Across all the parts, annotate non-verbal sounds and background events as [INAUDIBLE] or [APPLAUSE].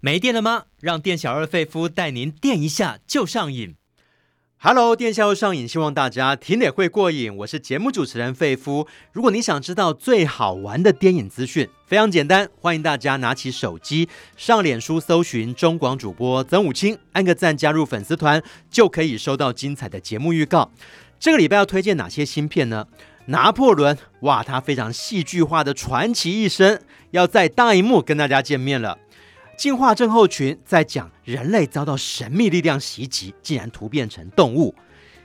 没电了吗？让店小二费夫带您电一下就上瘾。Hello，电下又上瘾，希望大家听也会过瘾。我是节目主持人费夫。如果你想知道最好玩的电影资讯，非常简单，欢迎大家拿起手机上脸书搜寻中广主播曾武清，按个赞加入粉丝团，就可以收到精彩的节目预告。这个礼拜要推荐哪些新片呢？拿破仑，哇，他非常戏剧化的传奇一生，要在大荧幕跟大家见面了。进化症候群在讲人类遭到神秘力量袭击，竟然突变成动物。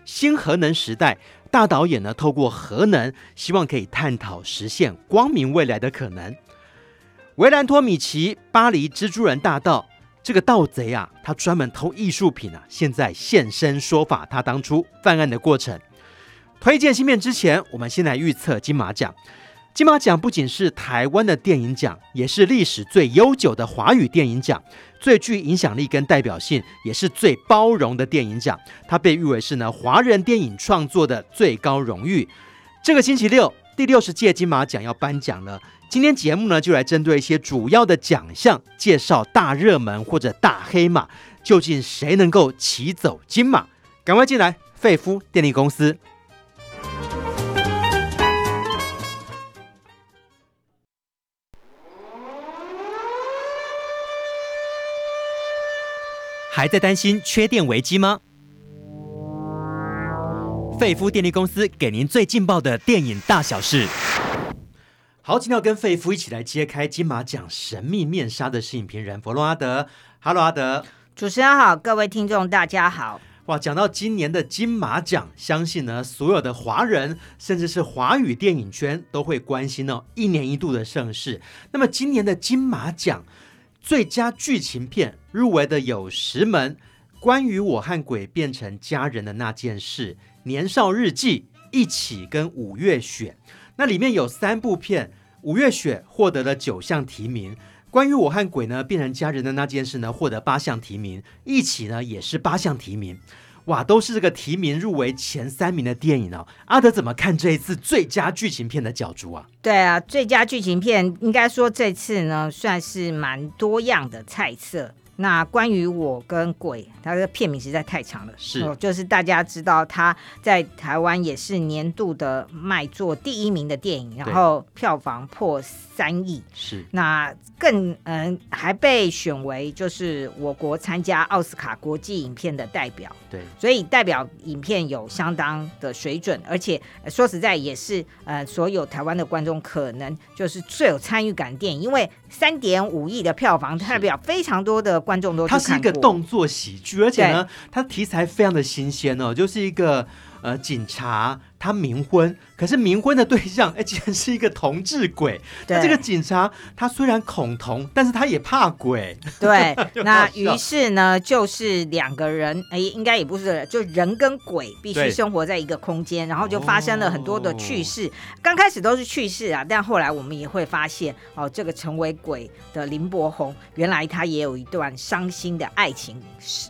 新核能时代，大导演呢透过核能，希望可以探讨实现光明未来的可能。维兰托米奇，巴黎蜘蛛人大盗，这个盗贼啊，他专门偷艺术品啊，现在现身说法，他当初犯案的过程。推荐新片之前，我们先来预测金马奖。金马奖不仅是台湾的电影奖，也是历史最悠久的华语电影奖，最具影响力跟代表性，也是最包容的电影奖。它被誉为是呢华人电影创作的最高荣誉。这个星期六，第六十届金马奖要颁奖了。今天节目呢，就来针对一些主要的奖项，介绍大热门或者大黑马，究竟谁能够骑走金马？赶快进来，费夫电力公司。还在担心缺电危机吗？费夫电力公司给您最劲爆的电影大小事。好，今天要跟费夫一起来揭开金马奖神秘面纱的是影评人佛洛阿德。Hello，，阿德。主持人好，各位听众大家好。哇，讲到今年的金马奖，相信呢所有的华人，甚至是华语电影圈都会关心哦，一年一度的盛事。那么今年的金马奖。最佳剧情片入围的有《十门》、关于我和鬼变成家人的那件事、《年少日记》、一起跟五月雪。那里面有三部片，五月雪获得了九项提名，关于我和鬼呢变成家人的那件事呢获得八项提名，一起呢也是八项提名。哇，都是这个提名入围前三名的电影哦。阿德怎么看这一次最佳剧情片的角逐啊？对啊，最佳剧情片应该说这次呢算是蛮多样的菜色。那关于我跟鬼，它的片名实在太长了，是、哦，就是大家知道他在台湾也是年度的卖座第一名的电影，然后票房破三亿，是，那更嗯还被选为就是我国参加奥斯卡国际影片的代表，对，所以代表影片有相当的水准，而且说实在也是呃所有台湾的观众可能就是最有参与感的电影，因为三点五亿的票房代表非常多的。观众都它是一个动作喜剧，而且呢，它题材非常的新鲜哦，就是一个呃警察。他冥婚，可是冥婚的对象哎，竟然是一个同志鬼。那这个警察他虽然恐同，但是他也怕鬼。对，[LAUGHS] 那于是呢，就是两个人哎，应该也不是，就人跟鬼必须生活在一个空间，然后就发生了很多的趣事。刚开始都是趣事啊，但后来我们也会发现哦，这个成为鬼的林柏宏，原来他也有一段伤心的爱情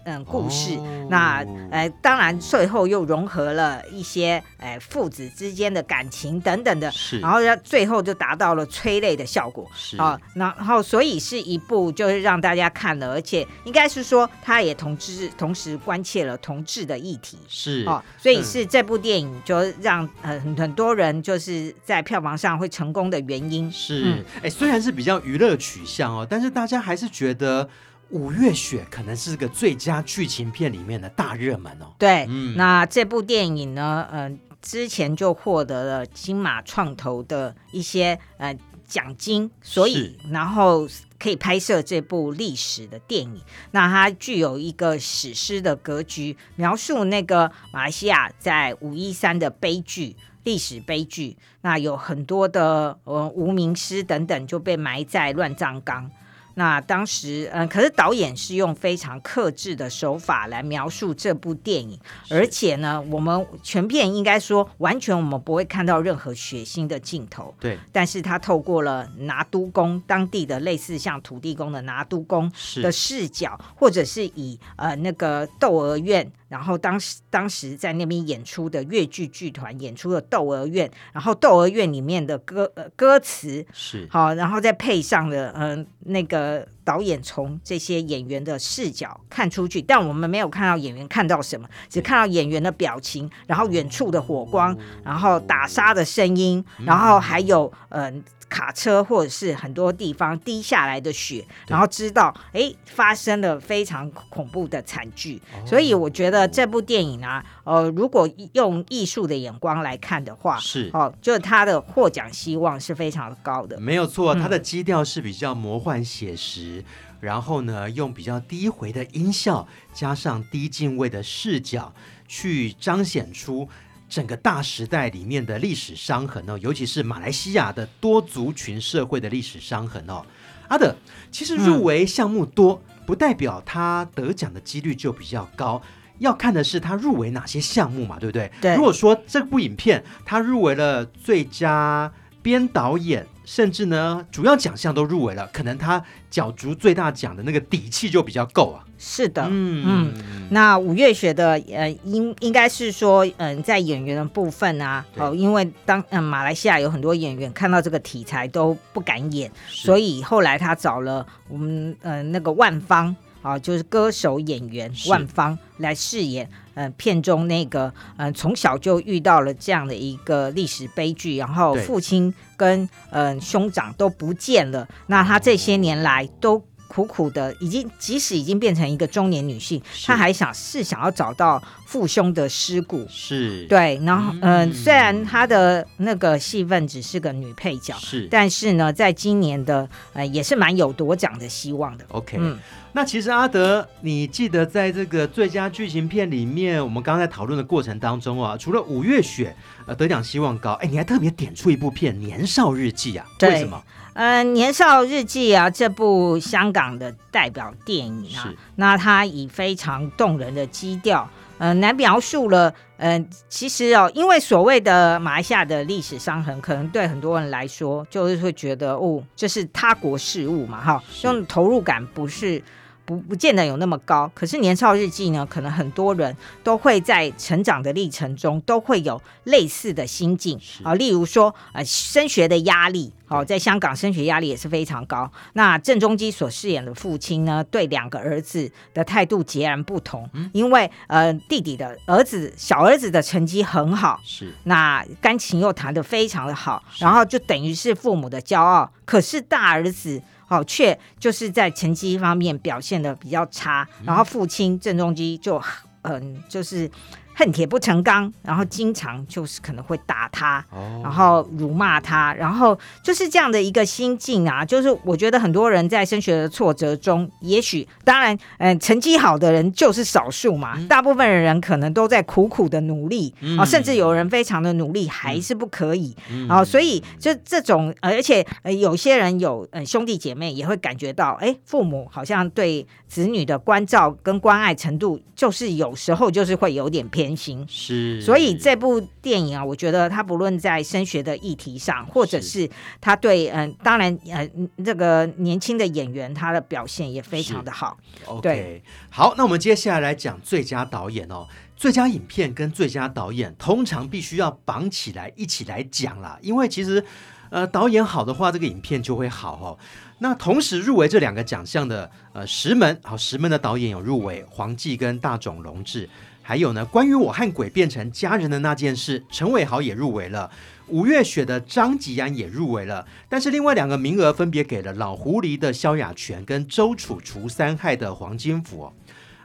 嗯故事。哦、那呃，当然最后又融合了一些哎。父子之间的感情等等的，是，然后最后就达到了催泪的效果，是。啊，然后所以是一部就是让大家看了，而且应该是说他也同志同时关切了同志的议题，是。哦，所以是这部电影就让很很多人就是在票房上会成功的原因，是，哎、嗯，虽然是比较娱乐取向哦，但是大家还是觉得。五月雪可能是个最佳剧情片里面的大热门哦。对，嗯、那这部电影呢，嗯、呃，之前就获得了金马创投的一些呃奖金，所以然后可以拍摄这部历史的电影。那它具有一个史诗的格局，描述那个马来西亚在五一三的悲剧，历史悲剧。那有很多的呃无名尸等等就被埋在乱葬岗。那当时，嗯，可是导演是用非常克制的手法来描述这部电影，而且呢，我们全片应该说完全我们不会看到任何血腥的镜头，对。但是他透过了拿督公当地的类似像土地公的拿督公的视角，或者是以呃那个窦娥怨。然后当时当时在那边演出的粤剧剧团演出的《窦娥怨》，然后《窦娥怨》里面的歌呃歌词是好，然后再配上了嗯、呃、那个导演从这些演员的视角看出去，但我们没有看到演员看到什么，只看到演员的表情，然后远处的火光，然后打沙的声音，然后还有嗯。呃卡车或者是很多地方滴下来的血，然后知道哎发生了非常恐怖的惨剧，哦，所以我觉得这部电影啊，呃，如果用艺术的眼光来看的话，是哦，就它的获奖希望是非常高的。没有错，它的基调是比较魔幻写实，嗯，然后呢，用比较低回的音效加上低进位的视角去彰显出。整个大时代里面的历史伤痕哦，尤其是马来西亚的多族群社会的历史伤痕哦。阿德，其实入围项目多，嗯，不代表他得奖的几率就比较高，要看的是他入围哪些项目嘛，对不对？对。如果说这部影片他入围了最佳编导演，甚至呢主要奖项都入围了，可能他角逐最大奖的那个底气就比较够啊。是的，嗯。嗯，那五月雪的呃，应应该是说，嗯、呃，在演员的部分啊，哦，因为当嗯、呃、马来西亚有很多演员看到这个题材都不敢演，所以后来他找了我们呃那个万芳啊、呃，就是歌手演员万芳来饰演，呃，片中那个嗯、呃、从小就遇到了这样的一个历史悲剧，然后父亲跟嗯、呃、兄长都不见了，那他这些年来都。苦苦的，已经即使已经变成一个中年女性，她还想是想要找到父兄的尸骨，是对。然后，嗯、呃，虽然她的那个戏份只是个女配角，是，但是呢，在今年的呃也是蛮有夺奖的希望的。OK，嗯，那其实阿德，你记得在这个最佳剧情片里面，我们刚在讨论的过程当中啊，除了五月雪呃得奖希望高，哎，你还特别点出一部片《年少日记》啊？为什么？呃，年少日记啊，这部香港的代表电影啊，那它以非常动人的基调，呃，来描述了，嗯、呃，其实哦，因为所谓的马来西亚的历史伤痕，可能对很多人来说，就是会觉得哦，这是他国事务嘛，哈，这种投入感不是。不不见得有那么高，可是年少日记呢，可能很多人都会在成长的历程中都会有类似的心境啊，例如说呃升学的压力，好，在香港升学压力也是非常高。那郑中基所饰演的父亲呢，对两个儿子的态度截然不同，因为呃弟弟的儿子小儿子的成绩很好，是那钢琴又弹得非常的好，然后就等于是父母的骄傲，可是大儿子。哦，却就是在成绩方面表现的比较差，然后父亲郑中基就嗯，就是。恨铁不成钢，然后经常就是可能会打他，哦、然后辱骂他，然后就是这样的一个心境啊。就是我觉得很多人在升学的挫折中，也许当然，嗯、呃，成绩好的人就是少数嘛，嗯、大部分的人可能都在苦苦的努力啊、嗯哦，甚至有人非常的努力还是不可以，啊、嗯、哦、所以就这种，而且呃，有些人有呃兄弟姐妹也会感觉到，哎，父母好像对子女的关照跟关爱程度，就是有时候就是会有点偏。原型是，所以这部电影啊，我觉得他不论在升学的议题上，或者是他对嗯、当然呃，这个年轻的演员他的表现也非常的好。OK，好，那我们接下来来讲最佳导演哦，最佳影片跟最佳导演通常必须要绑起来一起来讲啦，因为其实呃，导演好的话，这个影片就会好哦。那同时入围这两个奖项的呃，石门好，石门的导演有入围，黄继跟大冢隆志。还有呢，关于我和鬼变成家人的那件事，陈伟豪也入围了。五月雪的张吉安也入围了，但是另外两个名额分别给了老狐狸的萧亚全跟周楚除三害的黄金福。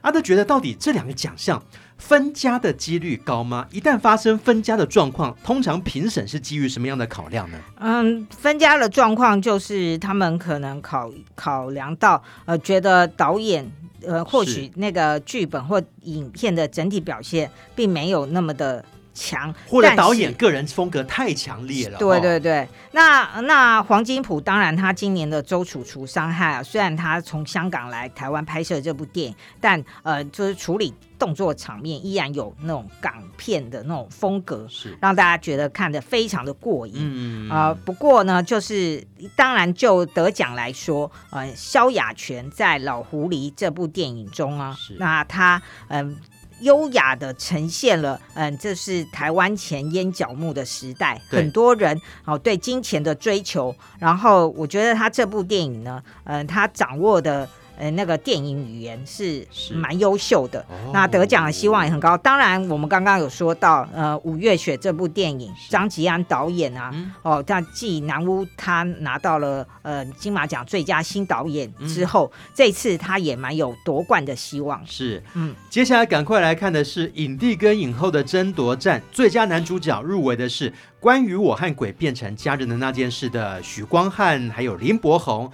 阿德觉得，到底这两个奖项分家的几率高吗？一旦发生分家的状况，通常评审是基于什么样的考量呢？嗯，分家的状况就是他们可能考考量到，呃，觉得导演。呃，或许那个剧本或影片的整体表现并没有那么的强，或者导演个人风格太强烈了。对对对，那那黄金普当然他今年的周楚除伤害啊，虽然他从香港来台湾拍摄这部电影，但呃，就是处理。动作场面依然有那种港片的那种风格，是让大家觉得看得非常的过瘾。嗯啊、呃，不过呢，就是当然就得奖来说，呃，萧亚全在《老狐狸》这部电影中啊，那他嗯、呃、优雅的呈现了，嗯，这是台湾前烟角木的时代，很多人哦对金钱的追求，然后我觉得他这部电影呢，嗯，他掌握的。呃，那个电影语言是蛮优秀的，哦、那得奖的希望也很高。当然，我们刚刚有说到，呃，《五月雪》这部电影，是张吉安导演啊，嗯、哦，他继南屋他拿到了呃金马奖最佳新导演之后，嗯、这次他也蛮有夺冠的希望。是，嗯，接下来赶快来看的是影帝跟影后的争夺战，最佳男主角入围的是关于我和鬼变成家人的那件事的许光汉，还有林柏宏。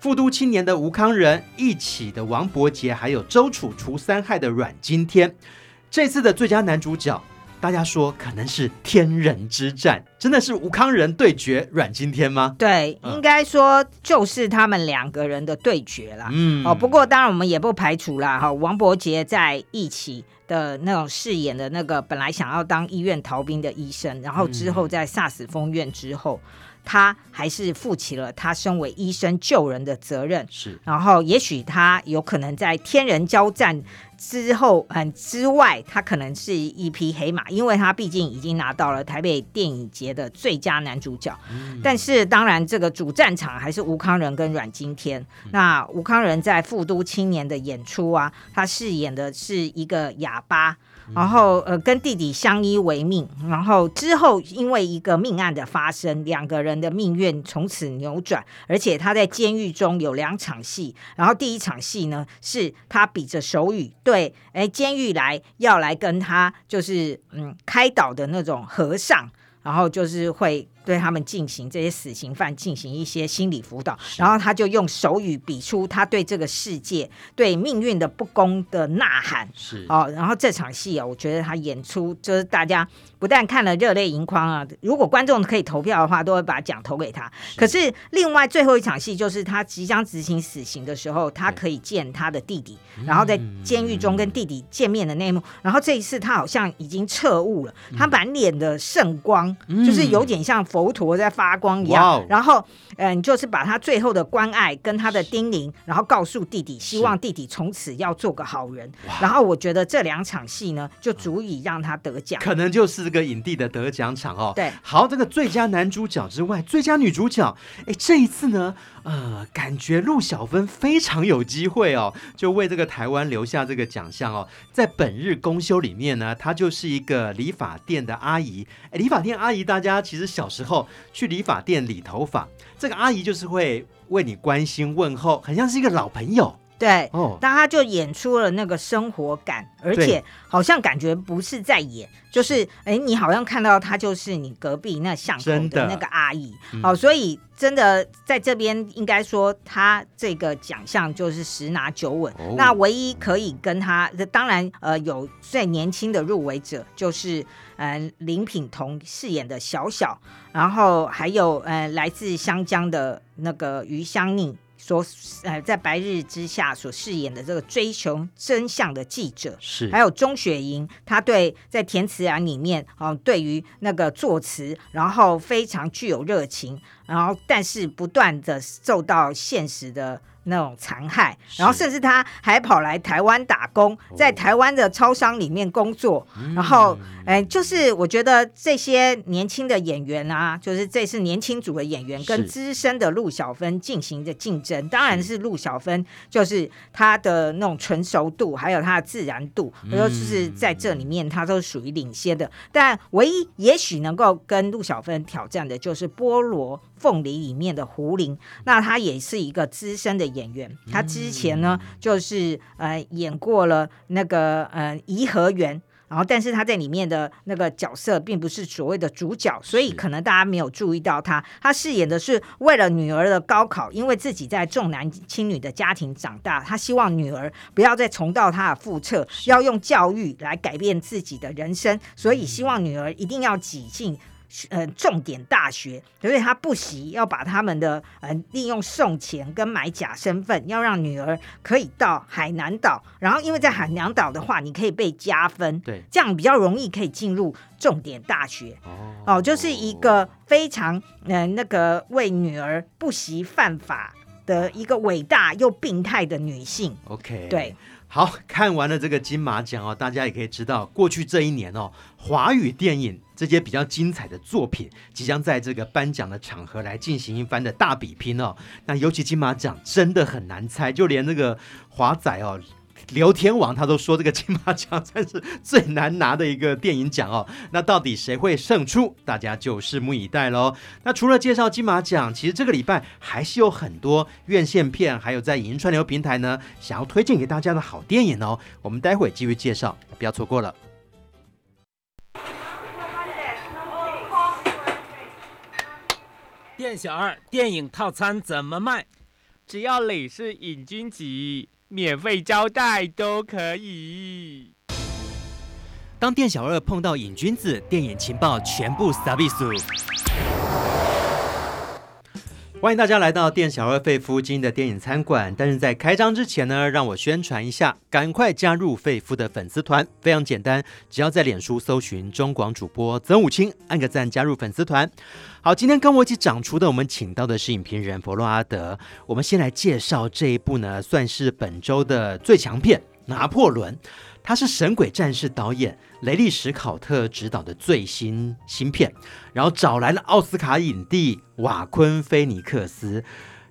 富都青年的吴康仁，一起的王伯杰，还有周楚除三害的阮经天，这次的最佳男主角，大家说可能是天人之战，真的是吴康仁对决阮经天吗？对，嗯、应该说就是他们两个人的对决啦。嗯，哦，不过当然我们也不排除啦，哈，王伯杰在一起的那种饰演的那个本来想要当医院逃兵的医生，然后之后在 SARS 封院之后。嗯他还是负起了他身为医生救人的责任，是。然后，也许他有可能在天人交战之后，嗯之外，他可能是一匹黑马，因为他毕竟已经拿到了台北电影节的最佳男主角。嗯、但是，当然，这个主战场还是吴康仁跟阮经天。嗯、那吴康仁在《富都青年》的演出啊，他饰演的是一个哑巴。然后，呃，跟弟弟相依为命。然后之后，因为一个命案的发生，两个人的命运从此扭转。而且他在监狱中有两场戏。然后第一场戏呢，是他比着手语对，哎，监狱来要来跟他就是嗯开导的那种和尚，然后就是会。对他们进行这些死刑犯进行一些心理辅导，然后他就用手语比出他对这个世界、对命运的不公的呐喊。是哦，然后这场戏啊，我觉得他演出就是大家不但看了热泪盈眶啊，如果观众可以投票的话，都会把奖投给他。是可是另外最后一场戏就是他即将执行死刑的时候，他可以见他的弟弟，然后在监狱中跟弟弟见面的那一幕。嗯、然后这一次他好像已经彻悟了，他满脸的圣光，嗯、就是有点像。佛陀在发光一样然后，嗯，就是把他最后的关爱跟他的叮咛，然后告诉弟弟，希望弟弟从此要做个好人。然后我觉得这两场戏呢，就足以让他得奖，可能就是这个影帝的得奖场哦。对，好，这个最佳男主角之外，最佳女主角，哎，这一次呢，呃，感觉陆小芬非常有机会哦，就为这个台湾留下这个奖项哦。在《本日公休》里面呢，她就是一个理发店的阿姨。哎，理发店阿姨，大家其实小时候去理发店理头发，这个阿姨就是会为你关心问候，很像是一个老朋友。对，哦，但他就演出了那个生活感，而且好像感觉不是在演，就是哎，你好像看到他就是你隔壁那巷口的那个阿姨，好所以真的在这边应该说他这个奖项就是十拿九稳。哦、那唯一可以跟他，当然呃有最年轻的入围者就是呃林品彤饰演的小小，然后还有呃来自湘江的那个余香凝。所呃，在白日之下所饰演的这个追求真相的记者，是还有钟雪莹，她对在填词栏里面哦、呃，对于那个作词，然后非常具有热情，然后但是不断的受到现实的。那种残害，然后甚至他还跑来台湾打工，在台湾的超商里面工作，哦、然后，哎，就是我觉得这些年轻的演员啊，就是这次年轻组的演员跟资深的陆小芬进行着竞争，是当然是陆小芬，就是他的那种纯熟度，还有他的自然度，我说就是在这里面他都属于领先的，但唯一也许能够跟陆小芬挑战的就是菠萝凤梨里面的胡玲，那他也是一个资深的演员，他之前呢就是呃演过了那个呃颐和园，然后但是他在里面的那个角色并不是所谓的主角，所以可能大家没有注意到他，他饰演的是为了女儿的高考，因为自己在重男轻女的家庭长大，他希望女儿不要再重蹈他的覆辙，要用教育来改变自己的人生，所以希望女儿一定要挤进。呃，重点大学，所以他不惜要把他们的呃利用送钱跟买假身份，要让女儿可以到海南岛，然后因为在海南岛的话，你可以被加分，对，这样比较容易可以进入重点大学。哦，哦，就是一个非常呃那个为女儿不惜犯法的一个伟大又病态的女性。OK，对。好，看完了这个金马奖哦，大家也可以知道，过去这一年哦，华语电影这些比较精彩的作品，即将在这个颁奖的场合来进行一番的大比拼哦。那尤其金马奖真的很难猜，就连那个华仔哦。刘天王他都说这个金马奖算是最难拿的一个电影奖哦，那到底谁会胜出？大家就拭目以待喽。那除了介绍金马奖，其实这个礼拜还是有很多院线片，还有在银川流平台呢，想要推荐给大家的好电影哦。我们待会继续介绍，不要错过了。店小二，电影套餐怎么卖？只要你是瘾君子。免费招待都可以。当店小二碰到瘾君子，电影情报全部撒比苏。欢迎大家来到店小二费夫经营的电影餐馆。但是在开张之前呢，让我宣传一下，赶快加入费夫的粉丝团，非常简单，只要在脸书搜寻中广主播曾武清，按个赞加入粉丝团。好，今天跟我一起长厨的，我们请到的是影评人佛洛阿德。我们先来介绍这一部呢，算是本周的最强片《拿破仑》。他是《神鬼战士》导演雷利·史考特执导的最新新片，然后找来了奥斯卡影帝瓦昆·菲尼克斯。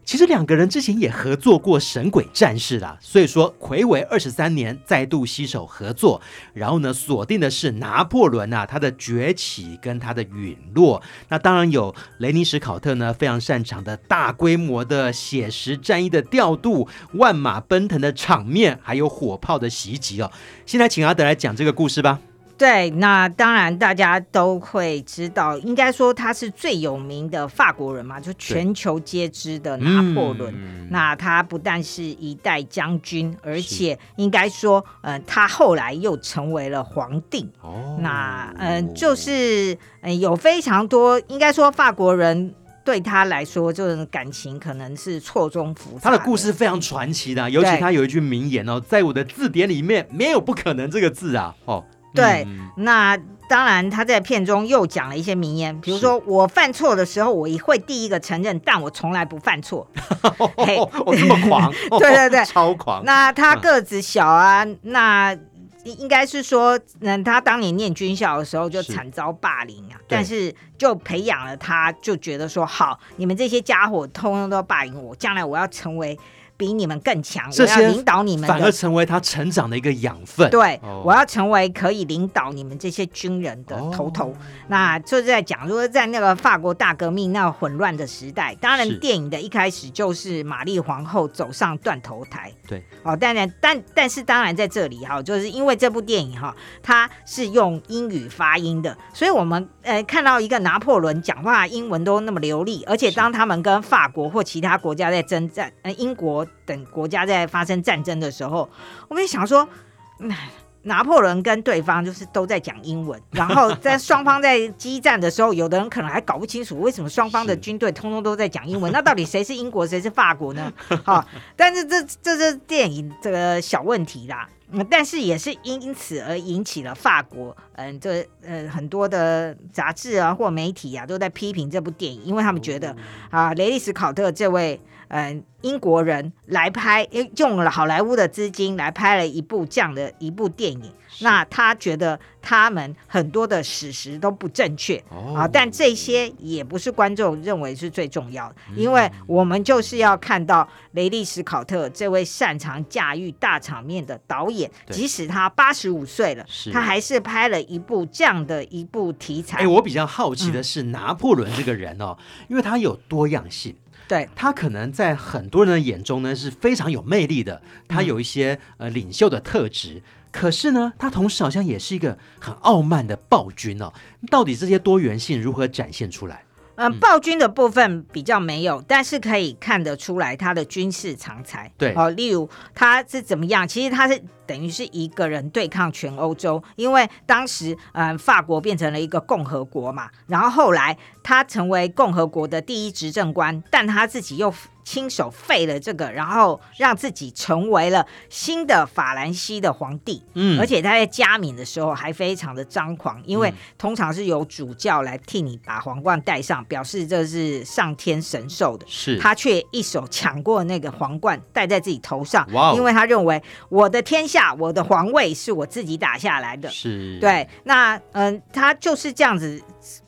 其实两个人之前也合作过《神鬼战士》啦，所以说魁违二十三年再度携手合作，然后呢，锁定的是拿破仑啊，他的崛起跟他的陨落。那当然有雷尼史考特呢，非常擅长的大规模的写实战役的调度，万马奔腾的场面，还有火炮的袭击哦。现在请阿德来讲这个故事吧。对，那当然大家都会知道，应该说他是最有名的法国人嘛，就全球皆知的拿破仑。嗯、那他不但是一代将军，而且应该说，嗯、呃，他后来又成为了皇帝。哦，那嗯、呃，就是嗯、呃，有非常多，应该说法国人对他来说，就是感情可能是错综复杂。他的故事非常传奇的，尤其他有一句名言哦，在我的字典里面没有不可能这个字啊，哦。对，嗯、那当然，他在片中又讲了一些名言，比如说我犯错的时候，我也会第一个承认，但我从来不犯错。[LAUGHS] 嘿，我这么狂，[LAUGHS] 对对对，超狂。那他个子小啊，嗯、那应该是说，嗯，他当年念军校的时候就惨遭霸凌啊，是但是就培养了他，就觉得说，好，你们这些家伙通通都霸凌我，将来我要成为。比你们更强，我要领导你们，反而成为他成长的一个养分。对，我要成为可以领导你们这些军人的头头。那就是在讲，如果在那个法国大革命那混乱的时代，当然电影的一开始就是玛丽皇后走上断头台。对，哦，当然，但但是当然在这里哈，就是因为这部电影哈，它是用英语发音的，所以我们呃看到一个拿破仑讲话英文都那么流利，而且当他们跟法国或其他国家在征战，呃，英国。等国家在发生战争的时候，我们想说，拿破仑跟对方就是都在讲英文，然后在双方在激战的时候，有的人可能还搞不清楚为什么双方的军队通通都在讲英文，那到底谁是英国，谁是法国呢？[LAUGHS] 好，但是这这是电影这个小问题啦。嗯，但是也是因此而引起了法国，嗯，这呃很多的杂志啊或媒体啊都在批评这部电影，因为他们觉得啊，雷利斯考特这位嗯英国人来拍，用了好莱坞的资金来拍了一部这样的一部电影。那他觉得他们很多的史实都不正确、哦、啊，但这些也不是观众认为是最重要的，嗯、因为我们就是要看到雷利史考特这位擅长驾驭大场面的导演，即使他八十五岁了，他还是拍了一部这样的一部题材。哎，我比较好奇的是拿破仑这个人哦，嗯、因为他有多样性，对他可能在很多人的眼中呢是非常有魅力的，他有一些、嗯、呃领袖的特质。可是呢，他同时好像也是一个很傲慢的暴君哦。到底这些多元性如何展现出来？嗯，暴君的部分比较没有，但是可以看得出来他的军事常才。对，哦，例如他是怎么样？其实他是等于是一个人对抗全欧洲，因为当时嗯、呃、法国变成了一个共和国嘛，然后后来他成为共和国的第一执政官，但他自己又。亲手废了这个，然后让自己成为了新的法兰西的皇帝。嗯，而且他在加冕的时候还非常的张狂，因为通常是由主教来替你把皇冠戴上，表示这是上天神授的。是，他却一手抢过那个皇冠戴在自己头上。哇，因为他认为我的天下，我的皇位是我自己打下来的。是，对。那嗯、呃，他就是这样子。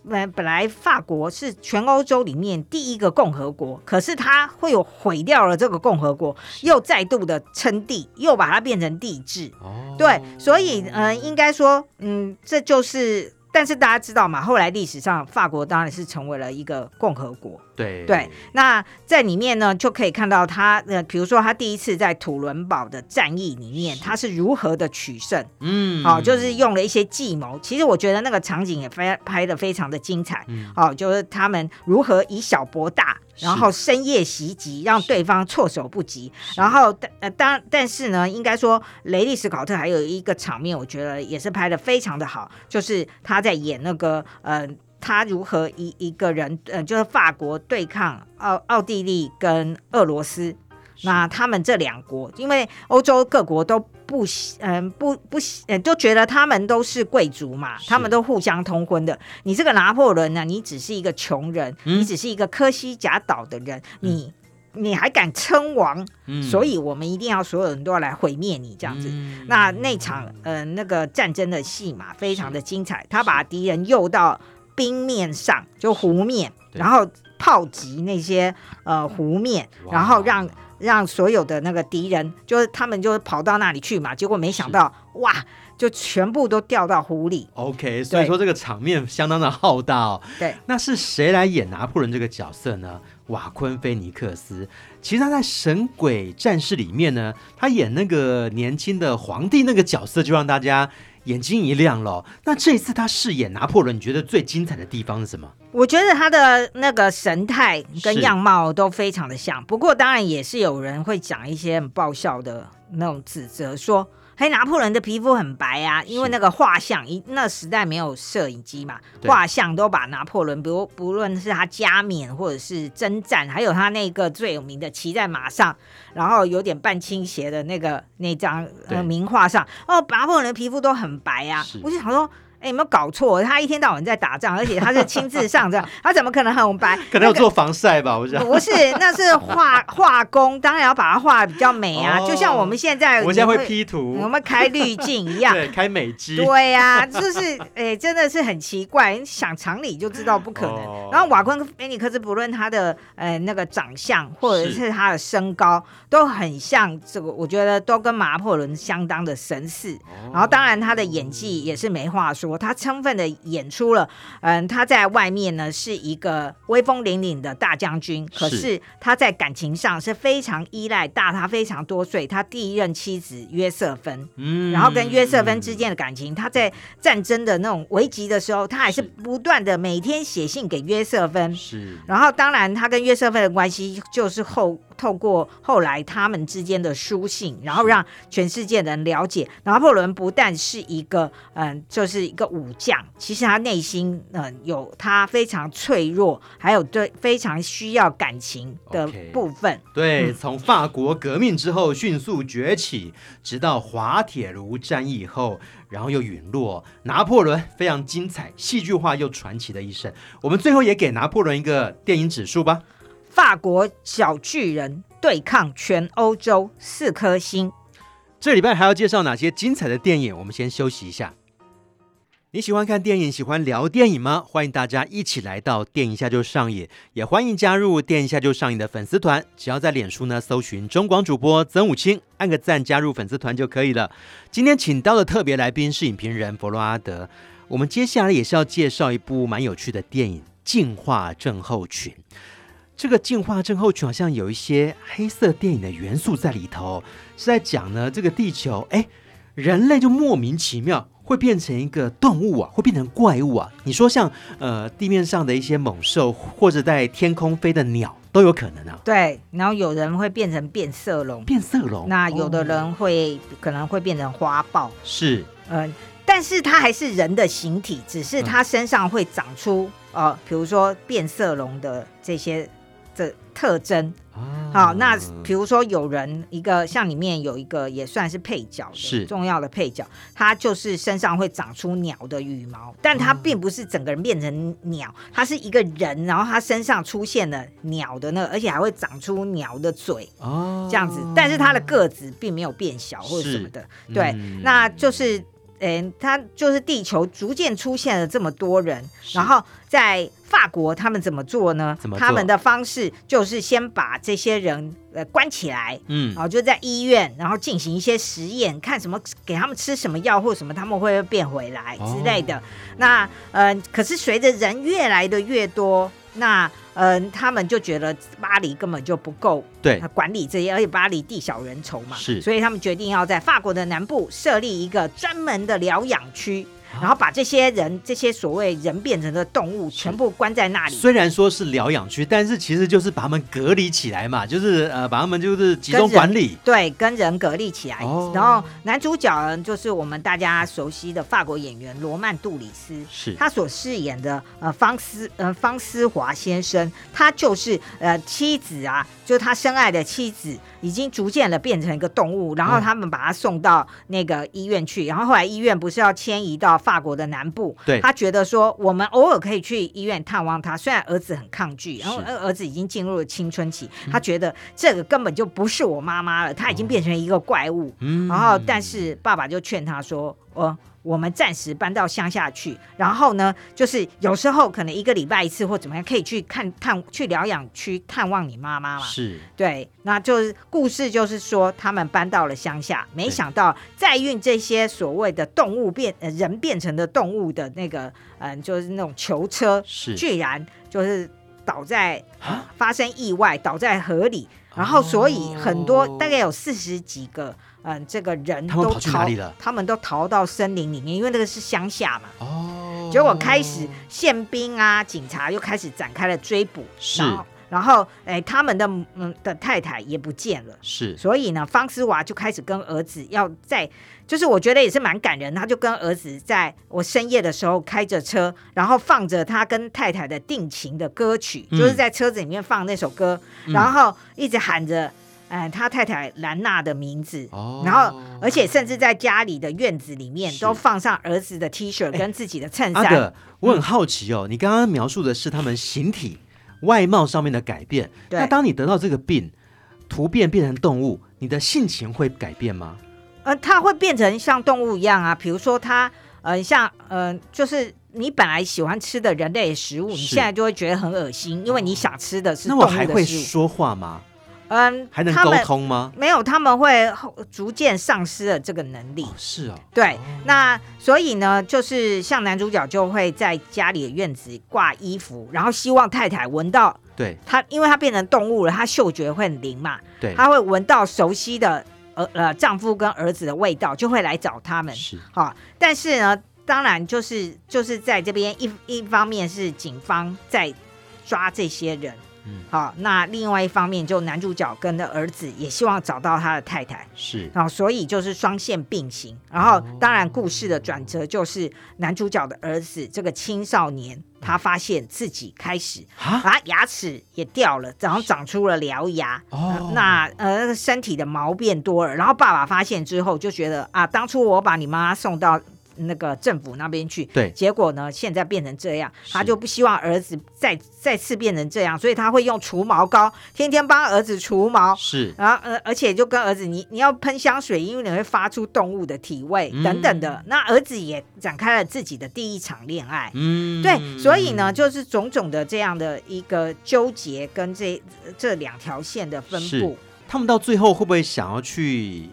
本本来法国是全欧洲里面第一个共和国，可是他会有毁掉了这个共和国，又再度的称帝，又把它变成帝制。哦，对，所以嗯、呃，应该说，嗯，这就是。但是大家知道嘛，后来历史上法国当然是成为了一个共和国。对对，那在里面呢，就可以看到他呃，比如说他第一次在土伦堡的战役里面，他是如何的取胜。嗯，好、哦，就是用了一些计谋。其实我觉得那个场景也非拍的非常的精彩。嗯，好、哦，就是他们如何以小博大。然后深夜袭击，让对方措手不及。然后，但呃，当但是呢，应该说雷利·斯考特还有一个场面，我觉得也是拍的非常的好，就是他在演那个呃，他如何一一个人呃，就是法国对抗奥奥地利跟俄罗斯。那他们这两国，因为欧洲各国都不嗯、呃、不不嗯，都觉得他们都是贵族嘛，他们都互相通婚的。你这个拿破仑呢，你只是一个穷人，嗯、你只是一个科西嘉岛的人，嗯、你你还敢称王？嗯、所以我们一定要所有人都要来毁灭你这样子。嗯、那那场呃那个战争的戏码非常的精彩，他把敌人诱到冰面上，就湖面，然后炮击那些呃湖面，然后让。让所有的那个敌人，就是他们就跑到那里去嘛，结果没想到，哇，就全部都掉到湖里。OK，所以说这个场面相当的浩大哦。对，那是谁来演拿破仑这个角色呢？瓦昆菲尼克斯。其实他在《神鬼战士》里面呢，他演那个年轻的皇帝那个角色，就让大家。眼睛一亮了。那这一次他饰演拿破仑，你觉得最精彩的地方是什么？我觉得他的那个神态跟样貌都非常的像。不过当然也是有人会讲一些很爆笑的那种指责，说。嘿，拿破仑的皮肤很白啊，因为那个画像，一那时代没有摄影机嘛，画像都把拿破仑，比如不论是他加冕或者是征战，还有他那个最有名的骑在马上，然后有点半倾斜的那个那张呃名画上，哦，拿破仑的皮肤都很白啊，我就想说。哎，有没有搞错？他一天到晚在打仗，而且他是亲自上阵，他怎么可能很白？可能要做防晒吧，我想。不是，那是画画工，当然要把它画得比较美啊。就像我们现在，我现在会 P 图，我们开滤镜一样，对，开美肌。对呀，就是哎，真的是很奇怪，你想常理就知道不可能。然后瓦昆菲尼克斯，不论他的呃那个长相，或者是他的身高，都很像这个，我觉得都跟拿破仑相当的神似。然后当然他的演技也是没话说。他充分的演出了，嗯，他在外面呢是一个威风凛凛的大将军，可是。他在感情上是非常依赖大他非常多岁他第一任妻子约瑟芬，嗯，然后跟约瑟芬之间的感情，他在战争的那种危急的时候，他还是不断的每天写信给约瑟芬，是，然后当然他跟约瑟芬的关系就是后。透过后来他们之间的书信，然后让全世界人了解拿破仑不但是一个嗯，就是一个武将，其实他内心嗯有他非常脆弱，还有对非常需要感情的部分。Okay, 对，从法国革命之后迅速崛起，直到滑铁卢战役后，然后又陨落。拿破仑非常精彩、戏剧化又传奇的一生。我们最后也给拿破仑一个电影指数吧。法国小巨人对抗全欧洲，四颗星。这礼拜还要介绍哪些精彩的电影？我们先休息一下。你喜欢看电影，喜欢聊电影吗？欢迎大家一起来到电影下就上瘾，也欢迎加入电影下就上瘾的粉丝团。只要在脸书呢搜寻中广主播曾武清，按个赞加入粉丝团就可以了。今天请到的特别来宾是影评人弗洛阿德。我们接下来也是要介绍一部蛮有趣的电影《进化症候群》。这个进化症候群好像有一些黑色电影的元素在里头，是在讲呢，这个地球，哎，人类就莫名其妙会变成一个动物啊，会变成怪物啊。你说像呃地面上的一些猛兽，或者在天空飞的鸟，都有可能啊。对，然后有人会变成变色龙，变色龙。那有的人会、哦、可能会变成花豹，是，嗯、呃，但是它还是人的形体，只是它身上会长出，嗯、呃，比如说变色龙的这些的特征。好，那比如说有人一个像里面有一个也算是配角，是。重要的配角，他就是身上会长出鸟的羽毛，但他并不是整个人变成鸟，他是一个人，然后他身上出现了鸟的那个，而且还会长出鸟的嘴哦，这样子，但是他的个子并没有变小或者什么的，对，那就是。嗯，他就是地球逐渐出现了这么多人，然后在法国他们怎么做呢？怎么做？他们的方式就是先把这些人呃关起来，嗯，然后就在医院，然后进行一些实验，看什么给他们吃什么药或什么，他们会不会变回来之类的。哦、那呃，可是随着人越来的越多，那。嗯、呃，他们就觉得巴黎根本就不够对管理这些，而且巴黎地小人稠嘛，是，所以他们决定要在法国的南部设立一个专门的疗养区。然后把这些人，这些所谓人变成的动物，全部关在那里。虽然说是疗养区，但是其实就是把他们隔离起来嘛，就是呃，把他们就是集中管理。对，跟人隔离起来。哦。然后男主角，就是我们大家熟悉的法国演员罗曼·杜里斯，是他所饰演的呃方思呃方思华先生，他就是呃妻子啊，就是他深爱的妻子。已经逐渐的变成一个动物，然后他们把他送到那个医院去，然后后来医院不是要迁移到法国的南部，对，他觉得说我们偶尔可以去医院探望他，虽然儿子很抗拒，然后儿子已经进入了青春期，他觉得这个根本就不是我妈妈了，他已经变成一个怪物，然后但是爸爸就劝他说，哦。我们暂时搬到乡下去，然后呢，就是有时候可能一个礼拜一次或怎么样，可以去看探去疗养区探望你妈妈嘛。是，对，那就是故事就是说他们搬到了乡下，没想到载运这些所谓的动物变呃人变成的动物的那个嗯、呃，就是那种囚车，是居然就是倒在发生意外倒在河里，然后所以很多、哦、大概有四十几个。嗯，这个人都逃，他们跑去哪里了？他们都逃到森林里面，因为那个是乡下嘛。哦。结果开始宪兵啊，警察又开始展开了追捕。是。然后，哎，他们的嗯的太太也不见了。是。所以呢，方思娃就开始跟儿子要在，就是我觉得也是蛮感人。他就跟儿子在我深夜的时候开着车，然后放着他跟太太的定情的歌曲，嗯、就是在车子里面放那首歌，嗯、然后一直喊着。哎，他太太兰娜的名字，哦、然后而且甚至在家里的院子里面都放上儿子的 T 恤跟自己的衬衫。阿德，我很好奇哦，嗯、你刚刚描述的是他们形体外貌上面的改变，对那当你得到这个病，突变变成动物，你的性情会改变吗？呃，他会变成像动物一样啊，比如说他呃，像呃，就是你本来喜欢吃的人类食物，你现在就会觉得很恶心，因为你想吃的是动物的食物。那我还会说话吗？嗯，还能沟通吗？没有，他们会逐渐丧失了这个能力。哦是哦，对，哦、那所以呢，就是像男主角就会在家里的院子挂衣服，然后希望太太闻到，对他，因为他变成动物了，他嗅觉会很灵嘛，对，他会闻到熟悉的呃呃丈夫跟儿子的味道，就会来找他们。是，好，但是呢，当然就是就是在这边一一方面是警方在抓这些人。嗯，好，那另外一方面，就男主角跟的儿子也希望找到他的太太，是，然后所以就是双线并行。然后当然故事的转折就是男主角的儿子这个青少年，他发现自己开始啊牙齿也掉了，然后长出了獠牙，哦，那呃身体的毛变多了。然后爸爸发现之后就觉得啊，当初我把你妈妈送到。那个政府那边去，对，结果呢，现在变成这样，他就不希望儿子再再次变成这样，所以他会用除毛膏，天天帮儿子除毛，是，然后呃，而且就跟儿子，你你要喷香水，因为你会发出动物的体味等等的。嗯、那儿子也展开了自己的第一场恋爱，嗯，对，所以呢，就是种种的这样的一个纠结跟这这两条线的分布，他们到最后会不会想要去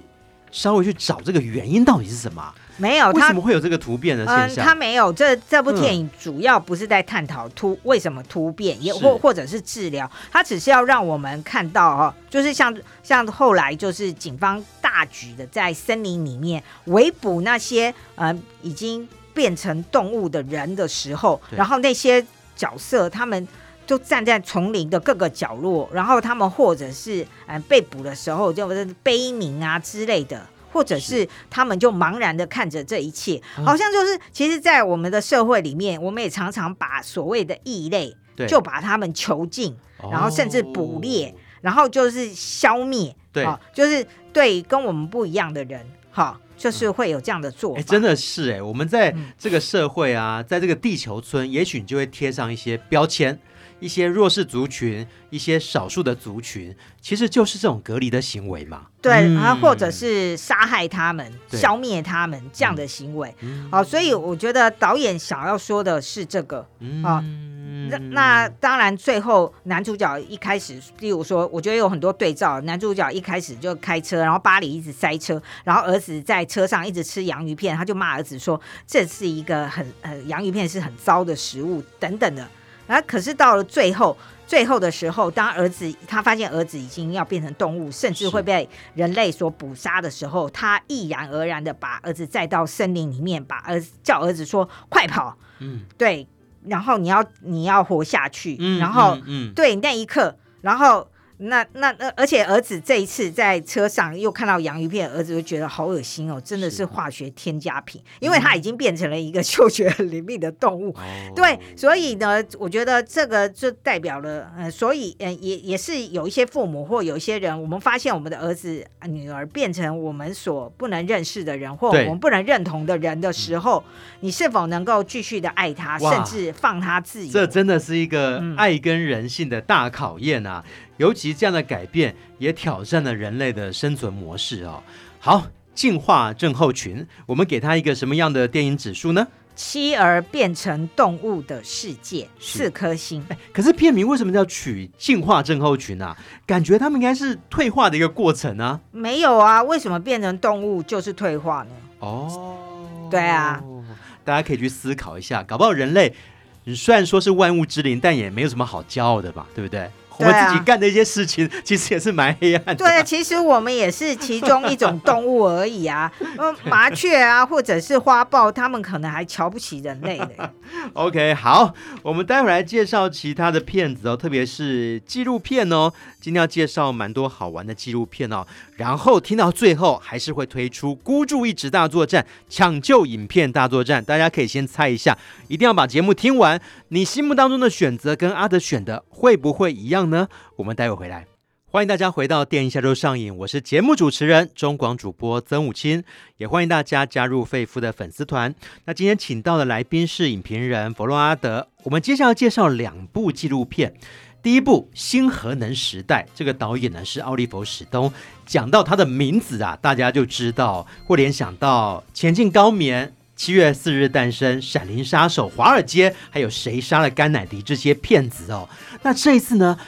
稍微去找这个原因到底是什么？没有，他为什么会有这个突变的现象？嗯，他没有。这这部电影主要不是在探讨突、嗯、为什么突变，也或或者是治疗，他只是要让我们看到哦，就是像像后来就是警方大举的在森林里面围捕那些呃已经变成动物的人的时候，然后那些角色他们就站在丛林的各个角落，然后他们或者是嗯被捕的时候就是悲鸣啊之类的。或者是他们就茫然的看着这一切，好像就是其实，在我们的社会里面，我们也常常把所谓的异类，就把他们囚禁，然后甚至捕猎，然后就是消灭，对，就是对跟我们不一样的人，哈，就是会有这样的做法。真的是哎，我们在这个社会啊，在这个地球村，也许你就会贴上一些标签。一些弱势族群，一些少数的族群，其实就是这种隔离的行为嘛。对，然后、嗯、或者是杀害他们、消灭他们这样的行为。好、嗯哦，所以我觉得导演想要说的是这个啊。那那当然，最后男主角一开始，例如说，我觉得有很多对照。男主角一开始就开车，然后巴黎一直塞车，然后儿子在车上一直吃洋芋片，他就骂儿子说：“这是一个很呃，洋芋片是很糟的食物等等的。”啊！可是到了最后，最后的时候，当儿子他发现儿子已经要变成动物，甚至会被人类所捕杀的时候，他毅然而然的把儿子载到森林里面，把儿子叫儿子说：“快跑！”嗯，对，然后你要你要活下去。嗯，然后嗯，嗯对那一刻，然后。那那那，而且儿子这一次在车上又看到洋芋片，儿子就觉得好恶心哦，真的是化学添加品，因为他已经变成了一个嗅觉很灵敏的动物。嗯、对，所以呢，我觉得这个就代表了，呃，所以呃，也也是有一些父母或有一些人，我们发现我们的儿子女儿变成我们所不能认识的人，或我们不能认同的人的时候，你是否能够继续的爱他，甚至放他自由？这真的是一个爱跟人性的大考验啊！嗯尤其这样的改变也挑战了人类的生存模式哦。好，进化症候群，我们给他一个什么样的电影指数呢？妻儿变成动物的世界，四颗星。可是片名为什么叫取进化症候群啊？感觉他们应该是退化的一个过程啊。没有啊，为什么变成动物就是退化呢？哦，对啊，大家可以去思考一下。搞不好人类虽然说是万物之灵，但也没有什么好骄傲的吧？对不对？我们自己干的一些事情，其实也是蛮黑暗的。对，其实我们也是其中一种动物而已啊。[LAUGHS] 嗯，麻雀啊，或者是花豹，他们可能还瞧不起人类呢。[LAUGHS] OK，好，我们待会儿来介绍其他的片子哦，特别是纪录片哦。今天要介绍蛮多好玩的纪录片哦。然后听到最后，还是会推出孤注一掷大作战、抢救影片大作战。大家可以先猜一下，一定要把节目听完。你心目当中的选择跟阿德选的会不会一样呢？我们待会回来，欢迎大家回到电影下周上映，我是节目主持人中广主播曾武清，也欢迎大家加入肺夫的粉丝团。那今天请到的来宾是影评人佛洛阿德，我们接下来介绍两部纪录片。第一部《新核能时代》，这个导演呢是奥利弗·史东，讲到他的名字啊，大家就知道会联想到《前进高棉》。七月四日诞生，《闪灵杀手》、华尔街，还有谁杀了甘乃迪这些骗子哦。那这一次呢？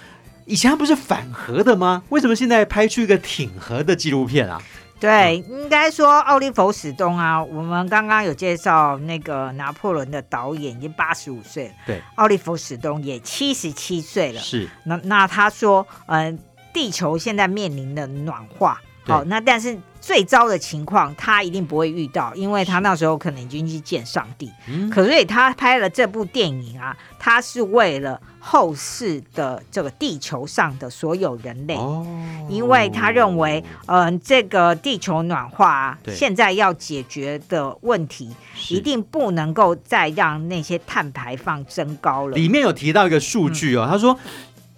以前他不是反核的吗？为什么现在拍出一个挺核的纪录片啊？对，嗯、应该说奥利弗·史东啊，我们刚刚有介绍那个拿破仑的导演已经八十五岁了，对，奥利弗·史东也七十七岁了。是，那那他说，嗯、呃，地球现在面临的暖化，好、哦，那但是。最糟的情况，他一定不会遇到，因为他那时候可能已经去见上帝。嗯，可所以他拍了这部电影啊，他是为了后世的这个地球上的所有人类，哦，因为他认为，嗯、呃，这个地球暖化啊，现在要解决的问题，一定不能够再让那些碳排放增高了。里面有提到一个数据哦，嗯、他说。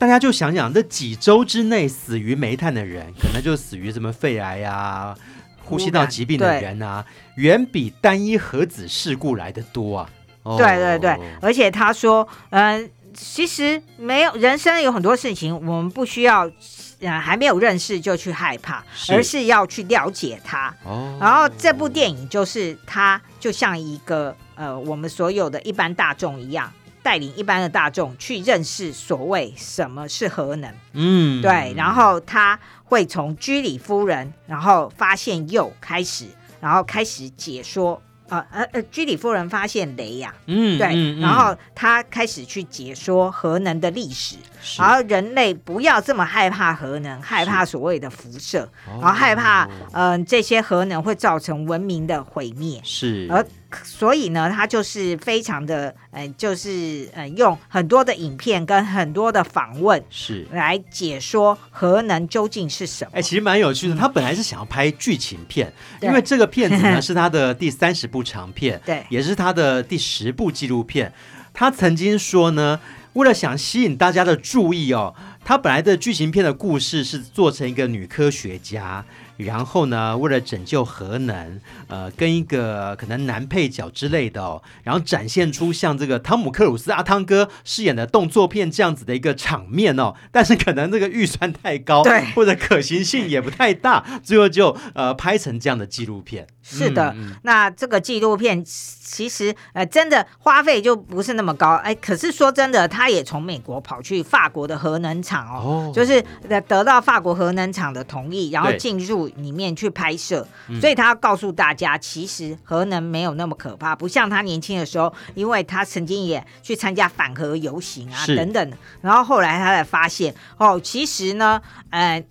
大家就想想，这几周之内死于煤炭的人，可能就死于什么肺癌啊、呼吸道疾病的人啊，远比单一核子事故来的多啊！哦、对对对，而且他说，嗯、呃，其实没有人生有很多事情，我们不需要，嗯，还没有认识就去害怕，是而是要去了解它。哦，然后这部电影就是它，就像一个呃，我们所有的一般大众一样。带领一般的大众去认识所谓什么是核能，嗯，对，然后他会从居里夫人，然后发现铀开始，然后开始解说，呃呃呃，居里夫人发现雷呀、啊，嗯，对，嗯嗯、然后他开始去解说核能的历史，是然后人类不要这么害怕核能，害怕所谓的辐射，然后害怕，嗯、呃，这些核能会造成文明的毁灭，是，而。所以呢，他就是非常的，呃，就是呃，用很多的影片跟很多的访问是来解说核能究竟是什么。哎，其实蛮有趣的。他本来是想要拍剧情片，对因为这个片子呢是他的第三十部长片，[LAUGHS] 对，也是他的第十部纪录片。他曾经说呢，为了想吸引大家的注意哦，他本来的剧情片的故事是做成一个女科学家。然后呢，为了拯救核能，呃，跟一个可能男配角之类的哦，然后展现出像这个汤姆克鲁斯阿汤哥饰演的动作片这样子的一个场面哦，[LAUGHS] 但是可能这个预算太高，对，或者可行性也不太大，最后就呃拍成这样的纪录片。是的，嗯、那这个纪录片其实呃真的花费就不是那么高，哎，可是说真的，他也从美国跑去法国的核能厂哦，哦。就是得到法国核能厂的同意，然后进入里面去拍摄，所以他要告诉大家，其实核能没有那么可怕，不像他年轻的时候，因为他曾经也去参加反核游行啊等等，然后后来他才发现哦，其实呢，呃。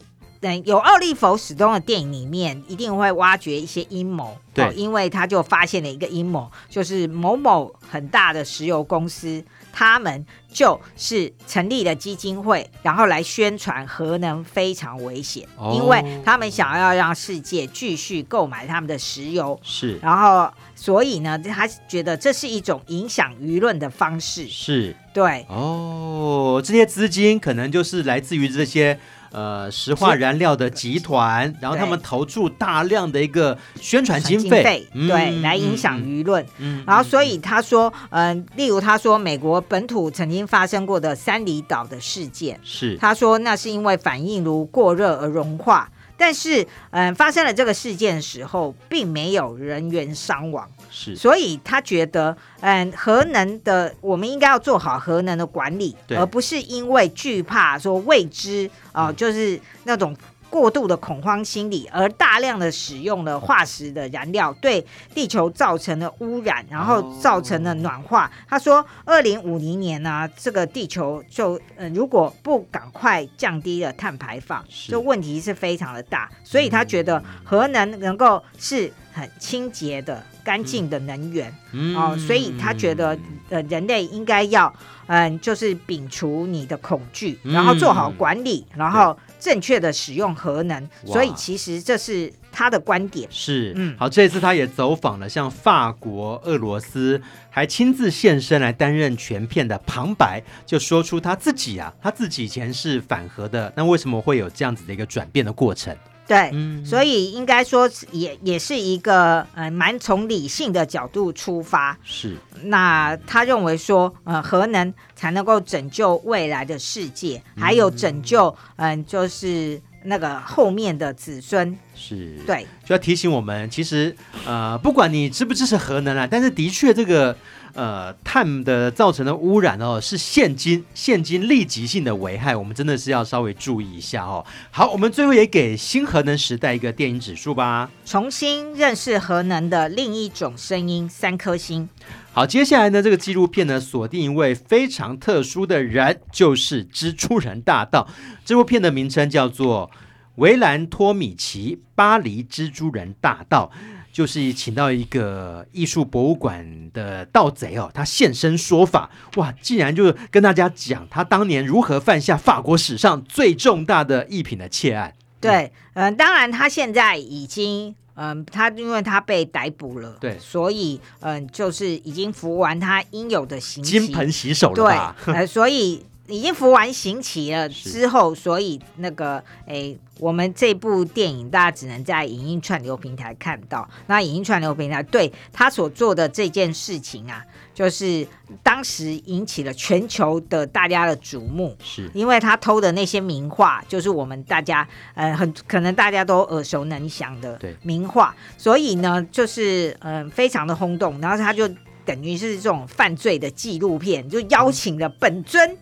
等有奥利弗史东的电影里面，一定会挖掘一些阴谋，对、哦，因为他就发现了一个阴谋，就是某某很大的石油公司，他们就是成立了基金会，然后来宣传核能非常危险，哦、因为他们想要让世界继续购买他们的石油，是，然后所以呢，他觉得这是一种影响舆论的方式，是。对，哦，这些资金可能就是来自于这些。呃，石化燃料的集团，然后他们投注大量的一个宣传经费，嗯、对，来影响舆论。嗯，然后所以他说，嗯、呃，例如他说，美国本土曾经发生过的三里岛的事件，是他说那是因为反应炉过热而融化。但是，嗯、呃，发生了这个事件的时候，并没有人员伤亡，是，所以他觉得，嗯、呃，核能的我们应该要做好核能的管理，而不是因为惧怕说未知啊、呃，就是那种。过度的恐慌心理，而大量的使用了化石的燃料，对地球造成了污染，然后造成了暖化。哦、他说，二零五零年呢、啊，这个地球就呃，如果不赶快降低了碳排放，这问题是非常的大。所以他觉得核能能够是很清洁的、干净的能源、嗯、哦，所以他觉得呃，人类应该要嗯、呃，就是摒除你的恐惧，然后做好管理，嗯、然后。正确的使用核能，所以其实这是他的观点。是，嗯，好，这一次他也走访了像法国、俄罗斯，还亲自现身来担任全片的旁白，就说出他自己啊，他自己以前是反核的，那为什么会有这样子的一个转变的过程？对，嗯、所以应该说也也是一个呃蛮从理性的角度出发。是，那他认为说呃核能才能够拯救未来的世界，还有拯救嗯、呃、就是那个后面的子孙。是，对，就要提醒我们，其实呃不管你支不支持核能啊，但是的确这个。呃，碳的造成的污染哦，是现今现今立即性的危害，我们真的是要稍微注意一下哦。好，我们最后也给新核能时代一个电影指数吧。重新认识核能的另一种声音，三颗星。好，接下来呢，这个纪录片呢，锁定一位非常特殊的人，就是蜘蛛人大盗。这部片的名称叫做《维兰托米奇：巴黎蜘蛛人大盗》。就是请到一个艺术博物馆的盗贼哦，他现身说法，哇，竟然就跟大家讲他当年如何犯下法国史上最重大的艺品的窃案。对，嗯、呃，当然他现在已经，嗯、呃，他因为他被逮捕了，对，所以，嗯、呃，就是已经服完他应有的刑期，金盆洗手了吧？对，呃，所以。已经服完刑期了之后，所以那个诶，我们这部电影大家只能在影音串流平台看到。那影音串流平台对他所做的这件事情啊，就是当时引起了全球的大家的瞩目，是因为他偷的那些名画，就是我们大家呃很可能大家都耳熟能详的名画，所以呢，就是嗯、呃、非常的轰动。然后他就等于是这种犯罪的纪录片，就邀请了本尊。嗯，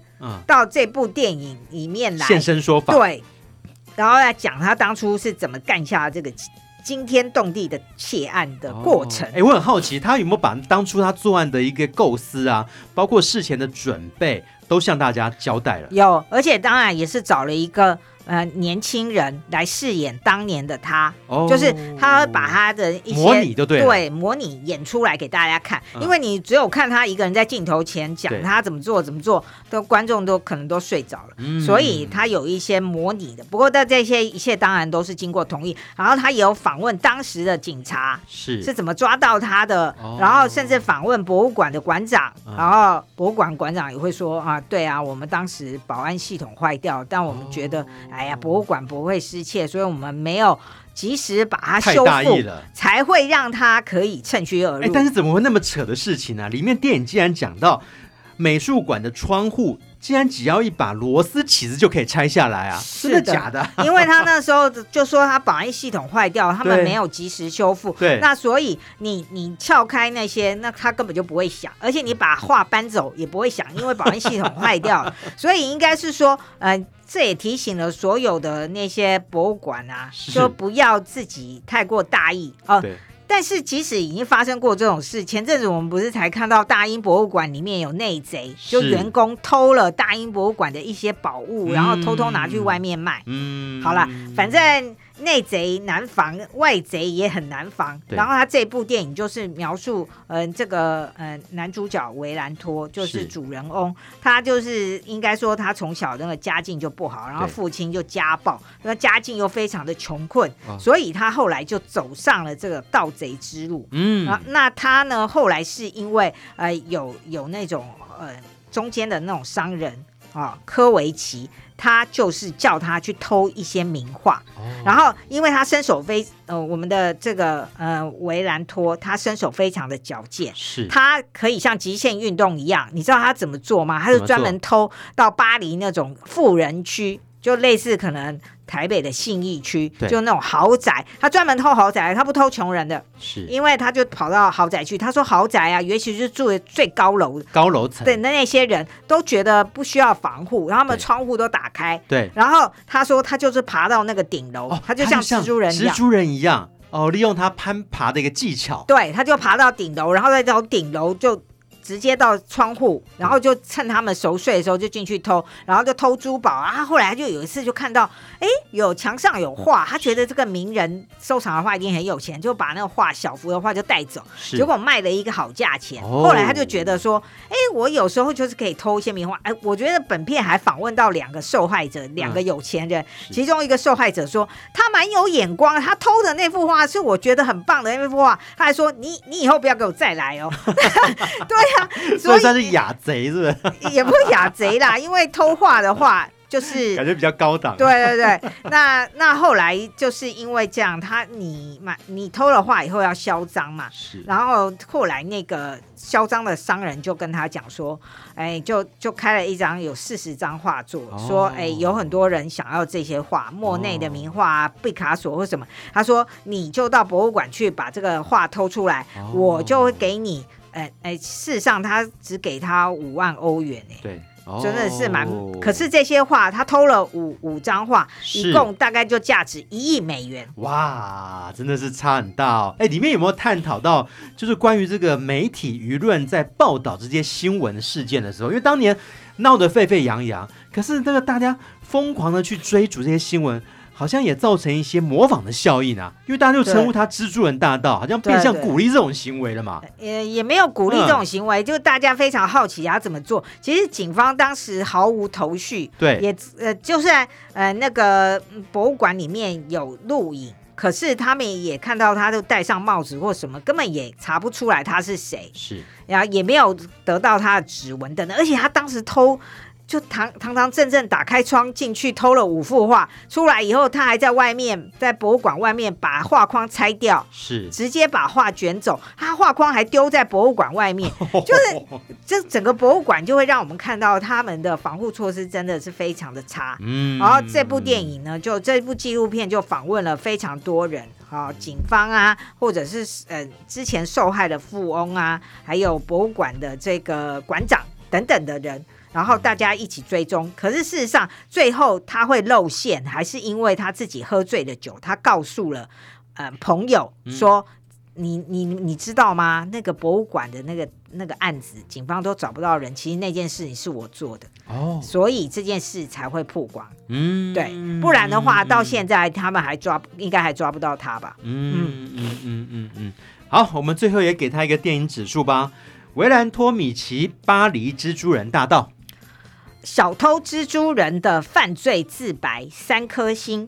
到这部电影里面来现身说法，对，然后来讲他当初是怎么干下这个惊天动地的窃案的过程。哎、哦，我很好奇，他有没有把当初他作案的一个构思啊，包括事前的准备，都向大家交代了？有，而且当然也是找了一个呃年轻人来饰演当年的他，哦、就是他会把他的一些模拟就对，对，模拟演出来给大家看。嗯、因为你只有看他一个人在镜头前讲他怎么做怎么做，都观众都可能都睡着了，嗯、所以他有一些模拟的。不过在这些一切当然都是经过同意，然后他也有访问当时的警察是。是怎么抓到他的，哦、然后甚至访问博物馆的馆长，嗯、然后博物馆馆长也会说啊，对啊，我们当时保安系统坏掉，但我们觉得，哦、哎呀，博物馆不会失窃，所以我们没有及时把它修复了，才会让它可以趁虚而入。哎，但是怎么会那么扯的事情呢、啊？里面电影竟然讲到美术馆的窗户。竟然只要一把螺丝起子就可以拆下来啊？是的，真的假的？[LAUGHS] 因为他那时候就说他保安系统坏掉，他们没有及时修复。对，那所以你你撬开那些，那他根本就不会响，而且你把画搬走也不会响，因为保安系统坏掉了。[LAUGHS] 所以应该是说，呃，这也提醒了所有的那些博物馆啊，说不要自己太过大意哦。呃但是，即使已经发生过这种事，前阵子我们不是才看到大英博物馆里面有内贼，就员工偷了大英博物馆的一些宝物，然后偷偷拿去外面卖。嗯，好了，反正。内贼难防，外贼也很难防。然后他这部电影就是描述，嗯、呃，这个呃男主角维兰托就是。主人翁，他就是应该说他从小那个家境就不好，然后父亲就家暴，那家境又非常的穷困，所以他后来就走上了这个盗贼之路。嗯，啊，那他呢后来是因为呃有有那种呃中间的那种商人啊科维奇。他就是叫他去偷一些名画，哦、然后因为他身手非呃，我们的这个呃维兰托，他身手非常的矫健，是，他可以像极限运动一样，你知道他怎么做吗？他是专门偷到巴黎那种富人区，就类似可能。台北的信义区，就那种豪宅，他专门偷豪宅，他不偷穷人的，是因为他就跑到豪宅去。他说豪宅啊，尤其是住的最高楼高楼层，对，那那些人都觉得不需要防护，然后他们窗户都打开，对。然后他说他就是爬到那个顶楼，他就像蜘蛛人一样，蜘蛛人一样哦，利用他攀爬的一个技巧，对，他就爬到顶楼，然后再从顶楼就。直接到窗户，然后就趁他们熟睡的时候就进去偷，然后就偷珠宝啊。他后来就有一次就看到，哎，有墙上有画，他觉得这个名人收藏的画一定很有钱，就把那个画小幅的画就带走，结果卖了一个好价钱。后来他就觉得说，哎，我有时候就是可以偷一些名画。哎，我觉得本片还访问到两个受害者，两个有钱人，其中一个受害者说他蛮有眼光，他偷的那幅画是我觉得很棒的那幅画，他还说你你以后不要给我再来哦。[LAUGHS] 对呀。[LAUGHS] 所以他是雅贼，是不是？也不是雅贼啦，因为偷画的话，就是 [LAUGHS] 感觉比较高档。对对对，那那后来就是因为这样，他你买你偷了画以后要销赃嘛，是。然后后来那个销赃的商人就跟他讲说，哎，就就开了一张有四十张画作，哦、说哎有很多人想要这些画，莫内的名画啊，毕、哦、卡索或什么，他说你就到博物馆去把这个画偷出来，哦、我就会给你。哎哎，事实上他只给他五万欧元哎，对，哦、真的是蛮。可是这些画他偷了五五张画，一共大概就价值一亿美元。哇，真的是差很大哦。哎，里面有没有探讨到，就是关于这个媒体舆论在报道这些新闻事件的时候，因为当年闹得沸沸扬扬，可是这个大家疯狂的去追逐这些新闻。好像也造成一些模仿的效应啊，因为大家就称呼他“蜘蛛人大盗”，好像变相鼓励这种行为了嘛。也也没有鼓励这种行为，嗯、就是大家非常好奇他怎么做。其实警方当时毫无头绪，对，也呃，就算呃那个博物馆里面有录影，可是他们也看到他都戴上帽子或什么，根本也查不出来他是谁，是，然后也没有得到他的指纹等等，而且他当时偷。就堂堂堂正正打开窗进去偷了五幅画，出来以后他还在外面，在博物馆外面把画框拆掉，是直接把画卷走，他画框还丢在博物馆外面，[LAUGHS] 就是这整个博物馆就会让我们看到他们的防护措施真的是非常的差。嗯，然后这部电影呢，就这部纪录片就访问了非常多人，好，警方啊，或者是呃之前受害的富翁啊，还有博物馆的这个馆长等等的人。然后大家一起追踪，可是事实上最后他会露馅，还是因为他自己喝醉了酒。他告诉了呃朋友说，你你你知道吗？那个博物馆的那个那个案子，警方都找不到人。其实那件事情是我做的哦，所以这件事才会曝光。嗯，对，不然的话，嗯、到现在他们还抓，应该还抓不到他吧？嗯嗯嗯嗯嗯嗯。好，我们最后也给他一个电影指数吧。维兰托米奇《巴黎蜘蛛人大盗》，小偷蜘蛛人的犯罪自白，三颗星。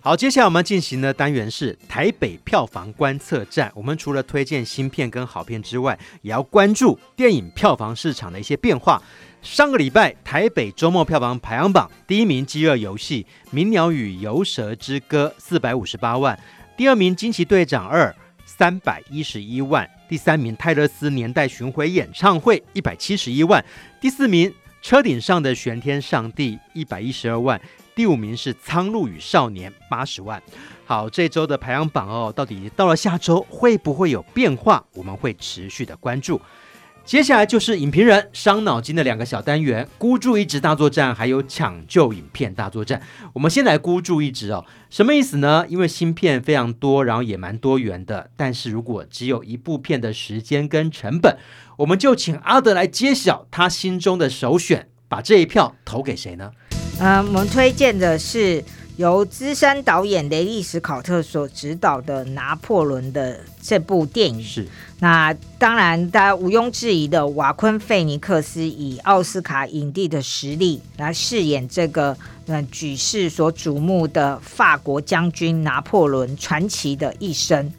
好，接下来我们进行的单元是台北票房观测站。我们除了推荐新片跟好片之外，也要关注电影票房市场的一些变化。上个礼拜台北周末票房排行榜第一名《饥饿游戏》，《鸣鸟与游蛇之歌》四百五十八万；第二名《惊奇队长二》三百一十一万；第三名泰勒斯年代巡回演唱会一百七十一万；第四名《车顶上的玄天上帝》一百一十二万。第五名是《苍鹭与少年》，八十万。好，这周的排行榜哦，到底到了下周会不会有变化？我们会持续的关注。接下来就是影评人伤脑筋的两个小单元：孤注一掷大作战，还有抢救影片大作战。我们先来孤注一掷哦，什么意思呢？因为新片非常多，然后也蛮多元的。但是如果只有一部片的时间跟成本，我们就请阿德来揭晓他心中的首选，把这一票投给谁呢？嗯，我们推荐的是由资深导演雷利·史考特所执导的《拿破仑》的这部电影。是，那当然，大家毋庸置疑的，瓦昆·费尼克斯以奥斯卡影帝的实力来饰演这个嗯举世所瞩目的法国将军拿破仑传奇的一生。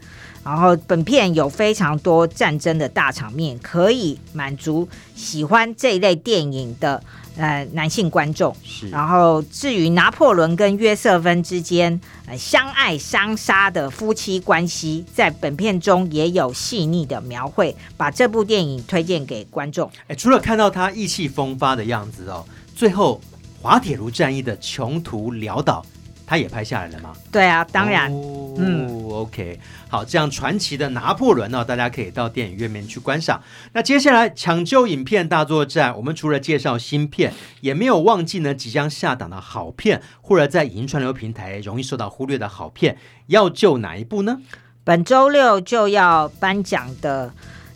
然后，本片有非常多战争的大场面，可以满足喜欢这一类电影的呃男性观众。是。然后，至于拿破仑跟约瑟芬之间呃相爱相杀的夫妻关系，在本片中也有细腻的描绘。把这部电影推荐给观众。哎，除了看到他意气风发的样子哦，最后滑铁卢战役的穷途潦倒。他也拍下来了吗？对啊，当然。哦、嗯，OK，好，这样传奇的拿破仑呢、哦，大家可以到电影院面去观赏。那接下来抢救影片大作战，我们除了介绍新片，也没有忘记呢即将下档的好片，或者在影音串流平台容易受到忽略的好片，要救哪一部呢？本周六就要颁奖的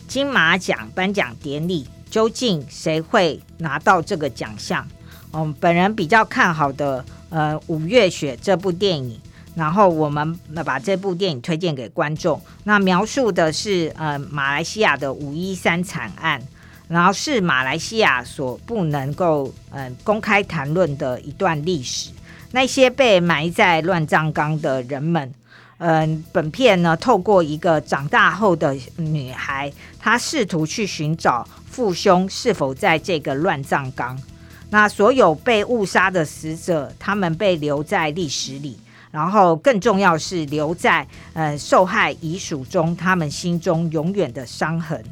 金马奖颁奖典礼，究竟谁会拿到这个奖项？嗯，本人比较看好的。呃，五月雪这部电影，然后我们把这部电影推荐给观众。那描述的是呃马来西亚的五一三惨案，然后是马来西亚所不能够嗯、公开谈论的一段历史。那些被埋在乱葬岗的人们，嗯、本片呢透过一个长大后的女孩，她试图去寻找父兄是否在这个乱葬岗。那所有被误杀的死者，他们被留在历史里，然后更重要是留在呃受害遗属中，他们心中永远的伤痕。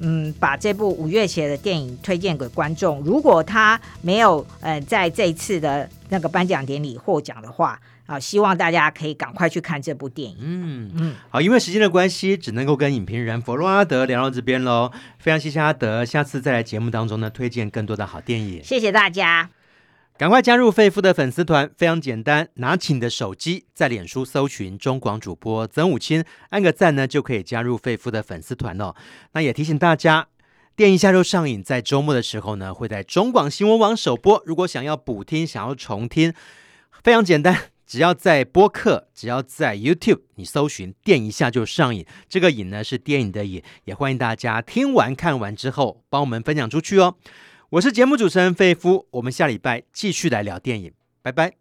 嗯，把这部五月写的电影推荐给观众。如果他没有呃在这一次的那个颁奖典礼获奖的话。好，希望大家可以赶快去看这部电影。嗯嗯，好，因为时间的关系，只能够跟影评人佛洛阿德聊到这边喽。非常谢谢阿德，下次再来节目当中呢，推荐更多的好电影。谢谢大家，赶快加入肺夫的粉丝团，非常简单，拿起你的手机，在脸书搜寻中广主播曾武钦，按个赞呢，就可以加入肺夫的粉丝团哦。那也提醒大家，电影下周上映，在周末的时候呢，会在中广新闻网首播。如果想要补听，想要重听，非常简单。只要在播客，只要在 YouTube，你搜寻“电一下就上瘾”，这个“瘾”呢是电影的“瘾”，也欢迎大家听完看完之后帮我们分享出去哦。我是节目主持人费夫，我们下礼拜继续来聊电影，拜拜。